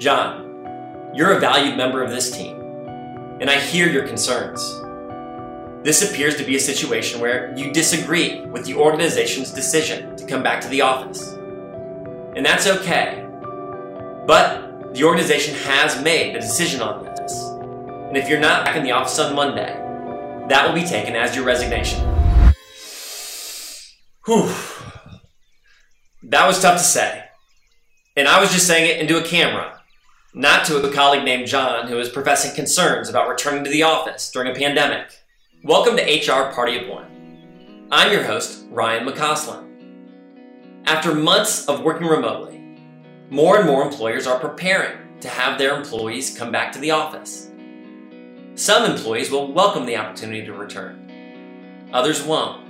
John, you're a valued member of this team, and I hear your concerns. This appears to be a situation where you disagree with the organization's decision to come back to the office. And that's okay. But the organization has made a decision on this. And if you're not back in the office on Monday, that will be taken as your resignation. Whew. That was tough to say. And I was just saying it into a camera, not to a colleague named John who is professing concerns about returning to the office during a pandemic. Welcome to HR Party of One. I'm your host, Ryan McCausland. After months of working remotely, more and more employers are preparing to have their employees come back to the office. Some employees will welcome the opportunity to return, others won't.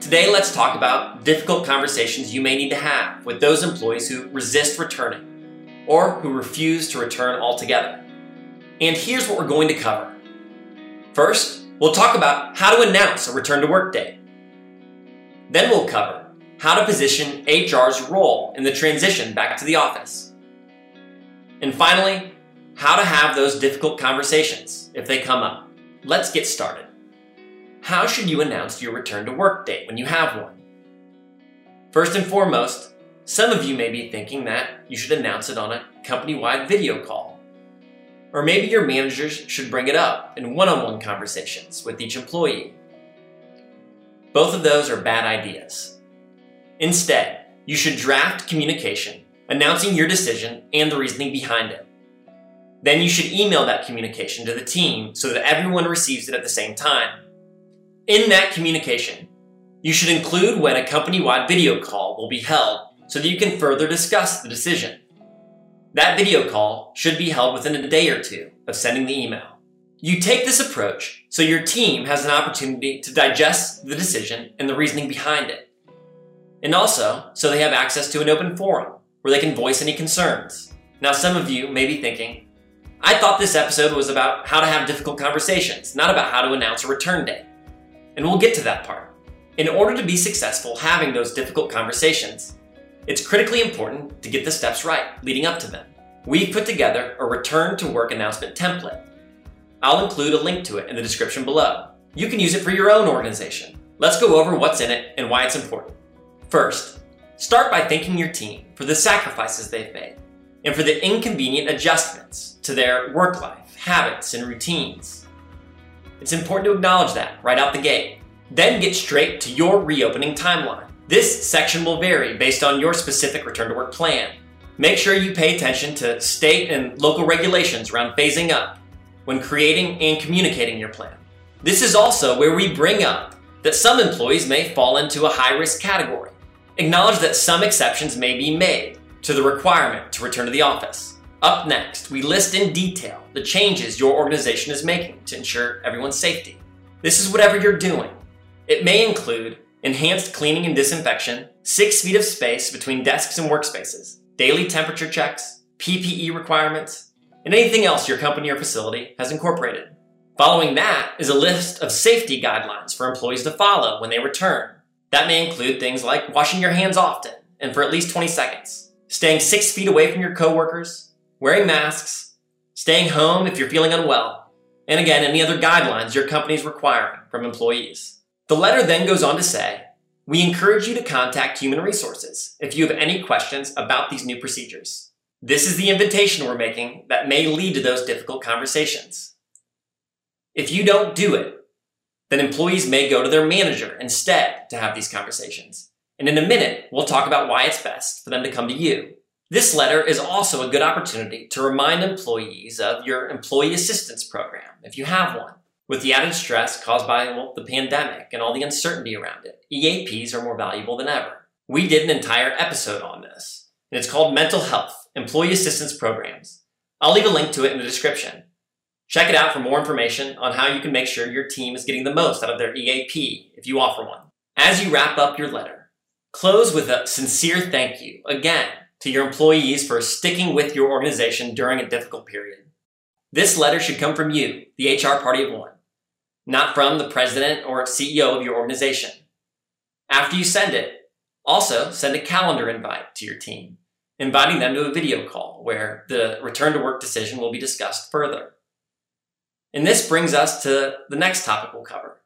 Today, let's talk about difficult conversations you may need to have with those employees who resist returning or who refuse to return altogether. And here's what we're going to cover. First, we'll talk about how to announce a return to work day. Then we'll cover how to position HR's role in the transition back to the office. And finally, how to have those difficult conversations if they come up. Let's get started. How should you announce your return to work date when you have one? First and foremost, some of you may be thinking that you should announce it on a company wide video call or maybe your managers should bring it up in one on one conversations with each employee. Both of those are bad ideas. Instead, you should draft communication announcing your decision and the reasoning behind it. Then you should email that communication to the team so that everyone receives it at the same time. In that communication, you should include when a company wide video call will be held so that you can further discuss the decision. That video call should be held within a day or two of sending the email. You take this approach so your team has an opportunity to digest the decision and the reasoning behind it. And also, so they have access to an open forum where they can voice any concerns. Now, some of you may be thinking, I thought this episode was about how to have difficult conversations, not about how to announce a return date. And we'll get to that part. In order to be successful having those difficult conversations, it's critically important to get the steps right leading up to them. We've put together a return to work announcement template. I'll include a link to it in the description below. You can use it for your own organization. Let's go over what's in it and why it's important. First, start by thanking your team for the sacrifices they've made and for the inconvenient adjustments to their work life, habits, and routines. It's important to acknowledge that right out the gate. Then get straight to your reopening timeline. This section will vary based on your specific return to work plan. Make sure you pay attention to state and local regulations around phasing up when creating and communicating your plan. This is also where we bring up that some employees may fall into a high risk category. Acknowledge that some exceptions may be made to the requirement to return to the office. Up next, we list in detail the changes your organization is making to ensure everyone's safety. This is whatever you're doing. It may include enhanced cleaning and disinfection, six feet of space between desks and workspaces, daily temperature checks, PPE requirements, and anything else your company or facility has incorporated. Following that is a list of safety guidelines for employees to follow when they return. That may include things like washing your hands often and for at least 20 seconds, staying six feet away from your coworkers, wearing masks, staying home if you're feeling unwell, and again, any other guidelines your company is requiring from employees. The letter then goes on to say, we encourage you to contact Human Resources if you have any questions about these new procedures. This is the invitation we're making that may lead to those difficult conversations. If you don't do it, then employees may go to their manager instead to have these conversations. And in a minute, we'll talk about why it's best for them to come to you. This letter is also a good opportunity to remind employees of your employee assistance program, if you have one. With the added stress caused by well, the pandemic and all the uncertainty around it, EAPs are more valuable than ever. We did an entire episode on this, and it's called Mental Health Employee Assistance Programs. I'll leave a link to it in the description. Check it out for more information on how you can make sure your team is getting the most out of their EAP if you offer one. As you wrap up your letter, close with a sincere thank you again to your employees for sticking with your organization during a difficult period. This letter should come from you, the HR party of one not from the president or CEO of your organization. After you send it, also send a calendar invite to your team inviting them to a video call where the return to work decision will be discussed further. And this brings us to the next topic we'll cover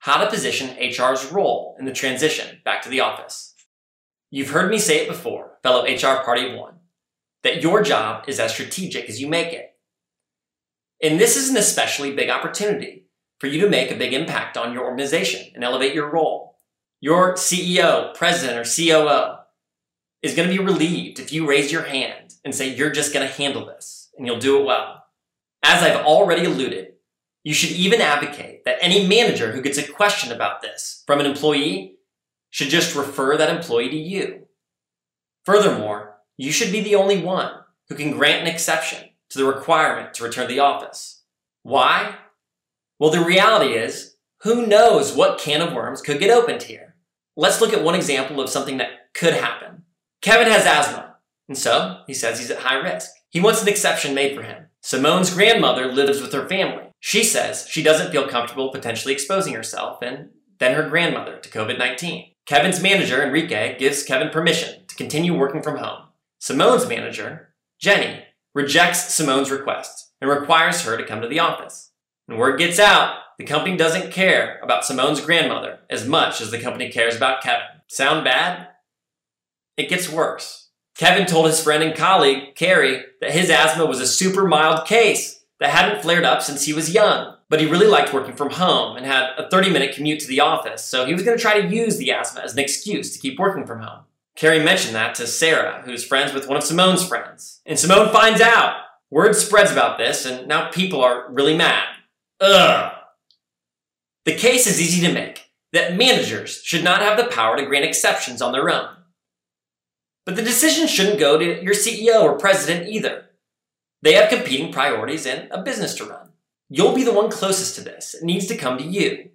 how to position HR's role in the transition back to the office. You've heard me say it before, fellow HR party one, that your job is as strategic as you make it. And this is an especially big opportunity for you to make a big impact on your organization and elevate your role. Your CEO, president, or COO is going to be relieved if you raise your hand and say you're just going to handle this and you'll do it well. As I've already alluded, you should even advocate that any manager who gets a question about this from an employee should just refer that employee to you. Furthermore, you should be the only one who can grant an exception to the requirement to return to the office. Why? Well, the reality is, who knows what can of worms could get opened here? Let's look at one example of something that could happen. Kevin has asthma, and so he says he's at high risk. He wants an exception made for him. Simone's grandmother lives with her family. She says she doesn't feel comfortable potentially exposing herself and then her grandmother to COVID 19. Kevin's manager, Enrique, gives Kevin permission to continue working from home. Simone's manager, Jenny, rejects Simone's request and requires her to come to the office. And word gets out, the company doesn't care about Simone's grandmother as much as the company cares about Kevin. Sound bad? It gets worse. Kevin told his friend and colleague, Carrie, that his asthma was a super mild case that hadn't flared up since he was young. But he really liked working from home and had a 30 minute commute to the office, so he was going to try to use the asthma as an excuse to keep working from home. Carrie mentioned that to Sarah, who's friends with one of Simone's friends. And Simone finds out. Word spreads about this, and now people are really mad. Ugh. The case is easy to make that managers should not have the power to grant exceptions on their own. But the decision shouldn't go to your CEO or president either. They have competing priorities and a business to run. You'll be the one closest to this. It needs to come to you.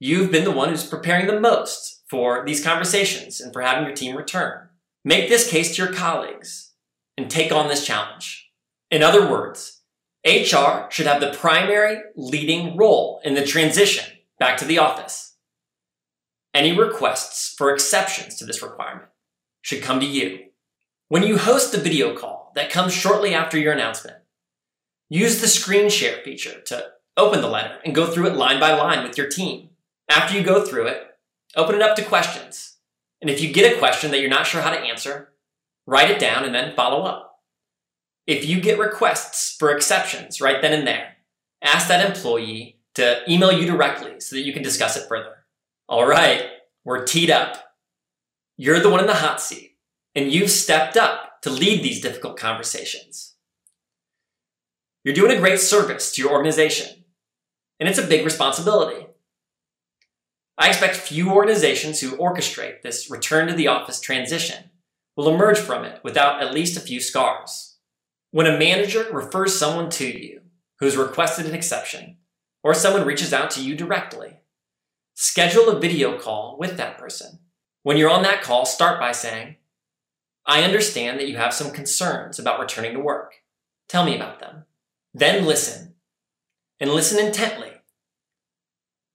You've been the one who's preparing the most for these conversations and for having your team return. Make this case to your colleagues and take on this challenge. In other words, HR should have the primary leading role in the transition back to the office. Any requests for exceptions to this requirement should come to you. When you host the video call that comes shortly after your announcement, use the screen share feature to open the letter and go through it line by line with your team. After you go through it, open it up to questions. And if you get a question that you're not sure how to answer, write it down and then follow up. If you get requests for exceptions right then and there, ask that employee to email you directly so that you can discuss it further. All right, we're teed up. You're the one in the hot seat, and you've stepped up to lead these difficult conversations. You're doing a great service to your organization, and it's a big responsibility. I expect few organizations who orchestrate this return to the office transition will emerge from it without at least a few scars. When a manager refers someone to you who's requested an exception, or someone reaches out to you directly, schedule a video call with that person when you're on that call, start by saying, I understand that you have some concerns about returning to work. Tell me about them. Then listen, and listen intently.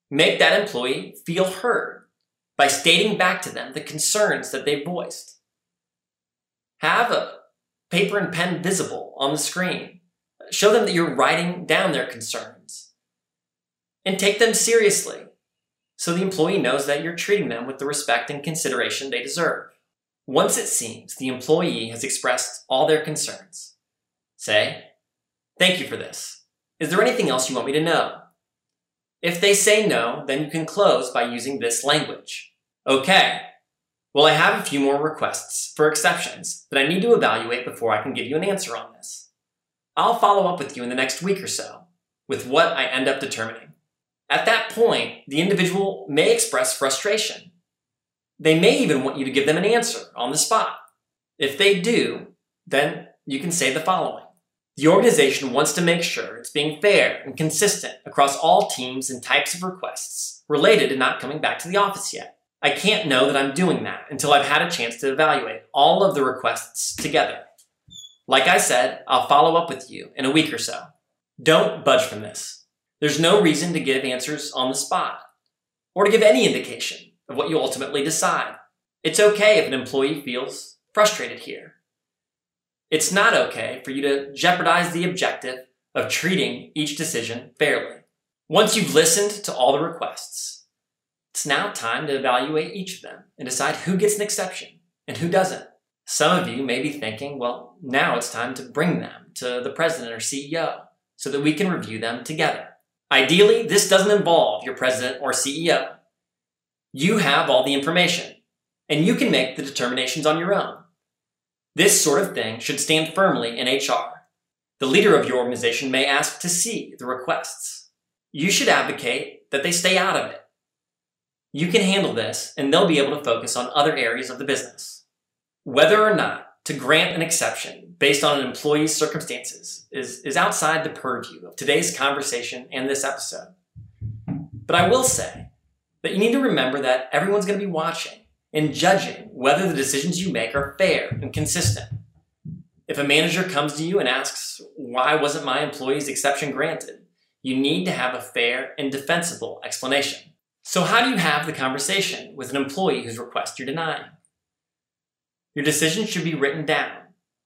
Make that employee feel heard by stating back to them the concerns that they voiced. Have a paper and pen visible on the screen. Show them that you're writing down their concerns. And take them seriously so the employee knows that you're treating them with the respect and consideration they deserve. Once it seems the employee has expressed all their concerns, say, Thank you for this. Is there anything else you want me to know? If they say no, then you can close by using this language. Okay. Well, I have a few more requests for exceptions that I need to evaluate before I can give you an answer on this. I'll follow up with you in the next week or so with what I end up determining. At that point, the individual may express frustration. They may even want you to give them an answer on the spot. If they do, then you can say the following. The organization wants to make sure it's being fair and consistent across all teams and types of requests related to not coming back to the office yet. I can't know that I'm doing that until I've had a chance to evaluate all of the requests together. Like I said, I'll follow up with you in a week or so. Don't budge from this. There's no reason to give answers on the spot or to give any indication of what you ultimately decide. It's okay if an employee feels frustrated here. It's not okay for you to jeopardize the objective of treating each decision fairly. Once you've listened to all the requests, it's now time to evaluate each of them and decide who gets an exception and who doesn't. Some of you may be thinking, well, now it's time to bring them to the president or CEO so that we can review them together. Ideally, this doesn't involve your president or CEO. You have all the information, and you can make the determinations on your own. This sort of thing should stand firmly in HR. The leader of your organization may ask to see the requests. You should advocate that they stay out of it. You can handle this, and they'll be able to focus on other areas of the business. Whether or not to grant an exception based on an employee's circumstances is, is outside the purview of today's conversation and this episode. But I will say that you need to remember that everyone's going to be watching and judging whether the decisions you make are fair and consistent. If a manager comes to you and asks, Why wasn't my employee's exception granted? you need to have a fair and defensible explanation. So, how do you have the conversation with an employee whose request you're denying? Your decision should be written down,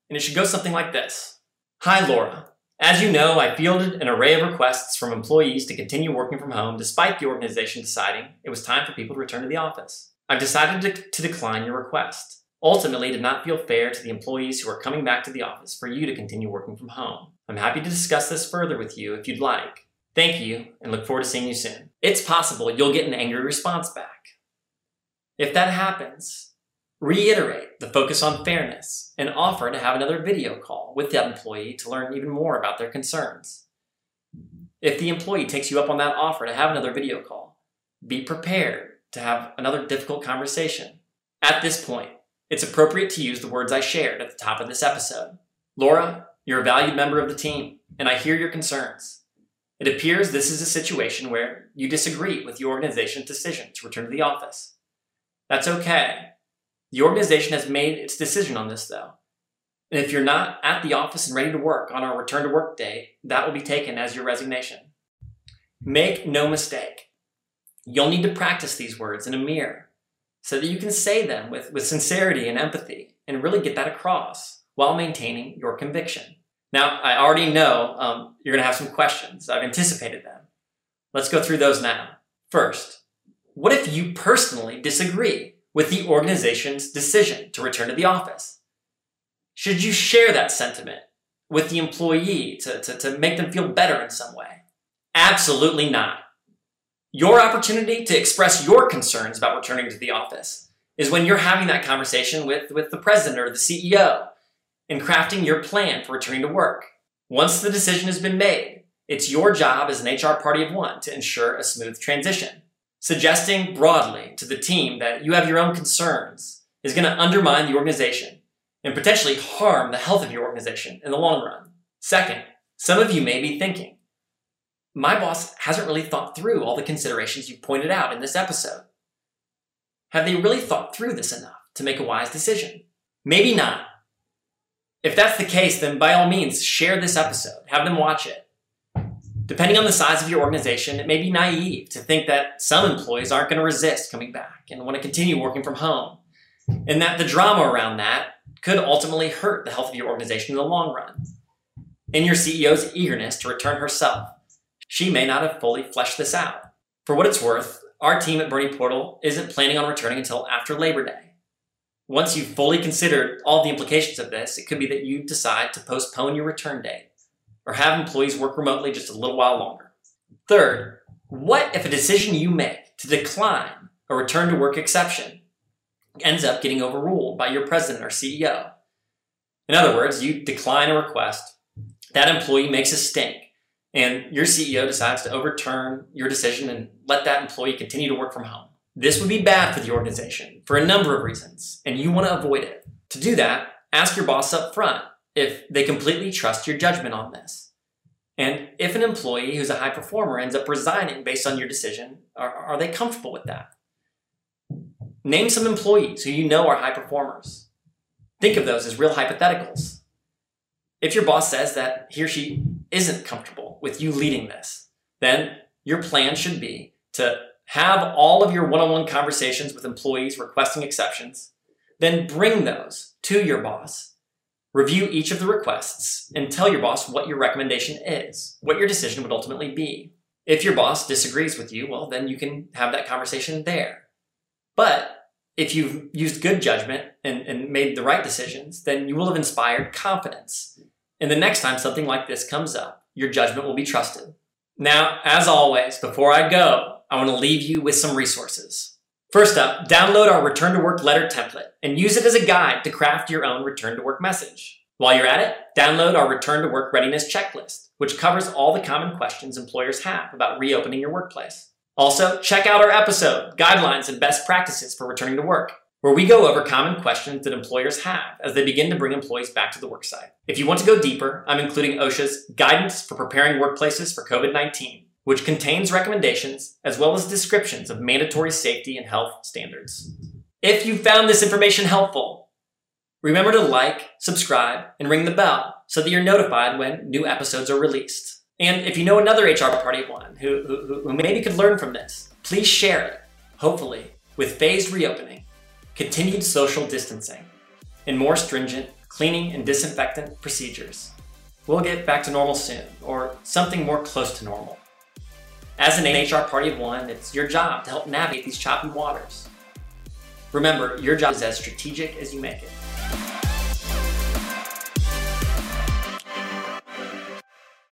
and it should go something like this Hi, Laura. As you know, I fielded an array of requests from employees to continue working from home despite the organization deciding it was time for people to return to the office. I've decided to, to decline your request. Ultimately, it did not feel fair to the employees who are coming back to the office for you to continue working from home. I'm happy to discuss this further with you if you'd like. Thank you, and look forward to seeing you soon. It's possible you'll get an angry response back. If that happens, reiterate the focus on fairness and offer to have another video call with that employee to learn even more about their concerns. If the employee takes you up on that offer to have another video call, be prepared to have another difficult conversation. At this point, it's appropriate to use the words I shared at the top of this episode. Laura, you're a valued member of the team, and I hear your concerns. It appears this is a situation where you disagree with the organization's decision to return to the office. That's okay. The organization has made its decision on this, though. And if you're not at the office and ready to work on our return to work day, that will be taken as your resignation. Make no mistake, you'll need to practice these words in a mirror so that you can say them with, with sincerity and empathy and really get that across while maintaining your conviction. Now, I already know um, you're going to have some questions. I've anticipated them. Let's go through those now. First, what if you personally disagree with the organization's decision to return to the office? Should you share that sentiment with the employee to, to, to make them feel better in some way? Absolutely not. Your opportunity to express your concerns about returning to the office is when you're having that conversation with, with the president or the CEO and crafting your plan for returning to work. Once the decision has been made, it's your job as an HR party of one to ensure a smooth transition. Suggesting broadly to the team that you have your own concerns is going to undermine the organization and potentially harm the health of your organization in the long run. Second, some of you may be thinking, my boss hasn't really thought through all the considerations you pointed out in this episode. Have they really thought through this enough to make a wise decision? Maybe not. If that's the case, then by all means, share this episode, have them watch it. Depending on the size of your organization, it may be naive to think that some employees aren't going to resist coming back and want to continue working from home, and that the drama around that could ultimately hurt the health of your organization in the long run. In your CEO's eagerness to return herself, she may not have fully fleshed this out. For what it's worth, our team at Bernie Portal isn't planning on returning until after Labor Day. Once you've fully considered all the implications of this, it could be that you decide to postpone your return date or have employees work remotely just a little while longer. Third, what if a decision you make to decline a return to work exception ends up getting overruled by your president or CEO? In other words, you decline a request, that employee makes a stink, and your CEO decides to overturn your decision and let that employee continue to work from home. This would be bad for the organization for a number of reasons, and you want to avoid it. To do that, ask your boss up front if they completely trust your judgment on this. And if an employee who's a high performer ends up resigning based on your decision, are, are they comfortable with that? Name some employees who you know are high performers. Think of those as real hypotheticals. If your boss says that he or she isn't comfortable with you leading this, then your plan should be to have all of your one on one conversations with employees requesting exceptions, then bring those to your boss. Review each of the requests and tell your boss what your recommendation is, what your decision would ultimately be. If your boss disagrees with you, well, then you can have that conversation there. But if you've used good judgment and, and made the right decisions, then you will have inspired confidence. And the next time something like this comes up, your judgment will be trusted. Now, as always, before I go, I want to leave you with some resources. First up, download our return to work letter template and use it as a guide to craft your own return to work message. While you're at it, download our return to work readiness checklist, which covers all the common questions employers have about reopening your workplace. Also, check out our episode, Guidelines and Best Practices for Returning to Work, where we go over common questions that employers have as they begin to bring employees back to the worksite. If you want to go deeper, I'm including OSHA's Guidance for Preparing Workplaces for COVID 19, which contains recommendations as well as descriptions of mandatory safety and health standards. If you found this information helpful, remember to like, subscribe, and ring the bell so that you're notified when new episodes are released. And if you know another HR party one who, who, who maybe could learn from this, please share it, hopefully, with phased reopening, continued social distancing, and more stringent cleaning and disinfectant procedures. We'll get back to normal soon, or something more close to normal. As an HR party of one, it's your job to help navigate these choppy waters. Remember, your job is as strategic as you make it.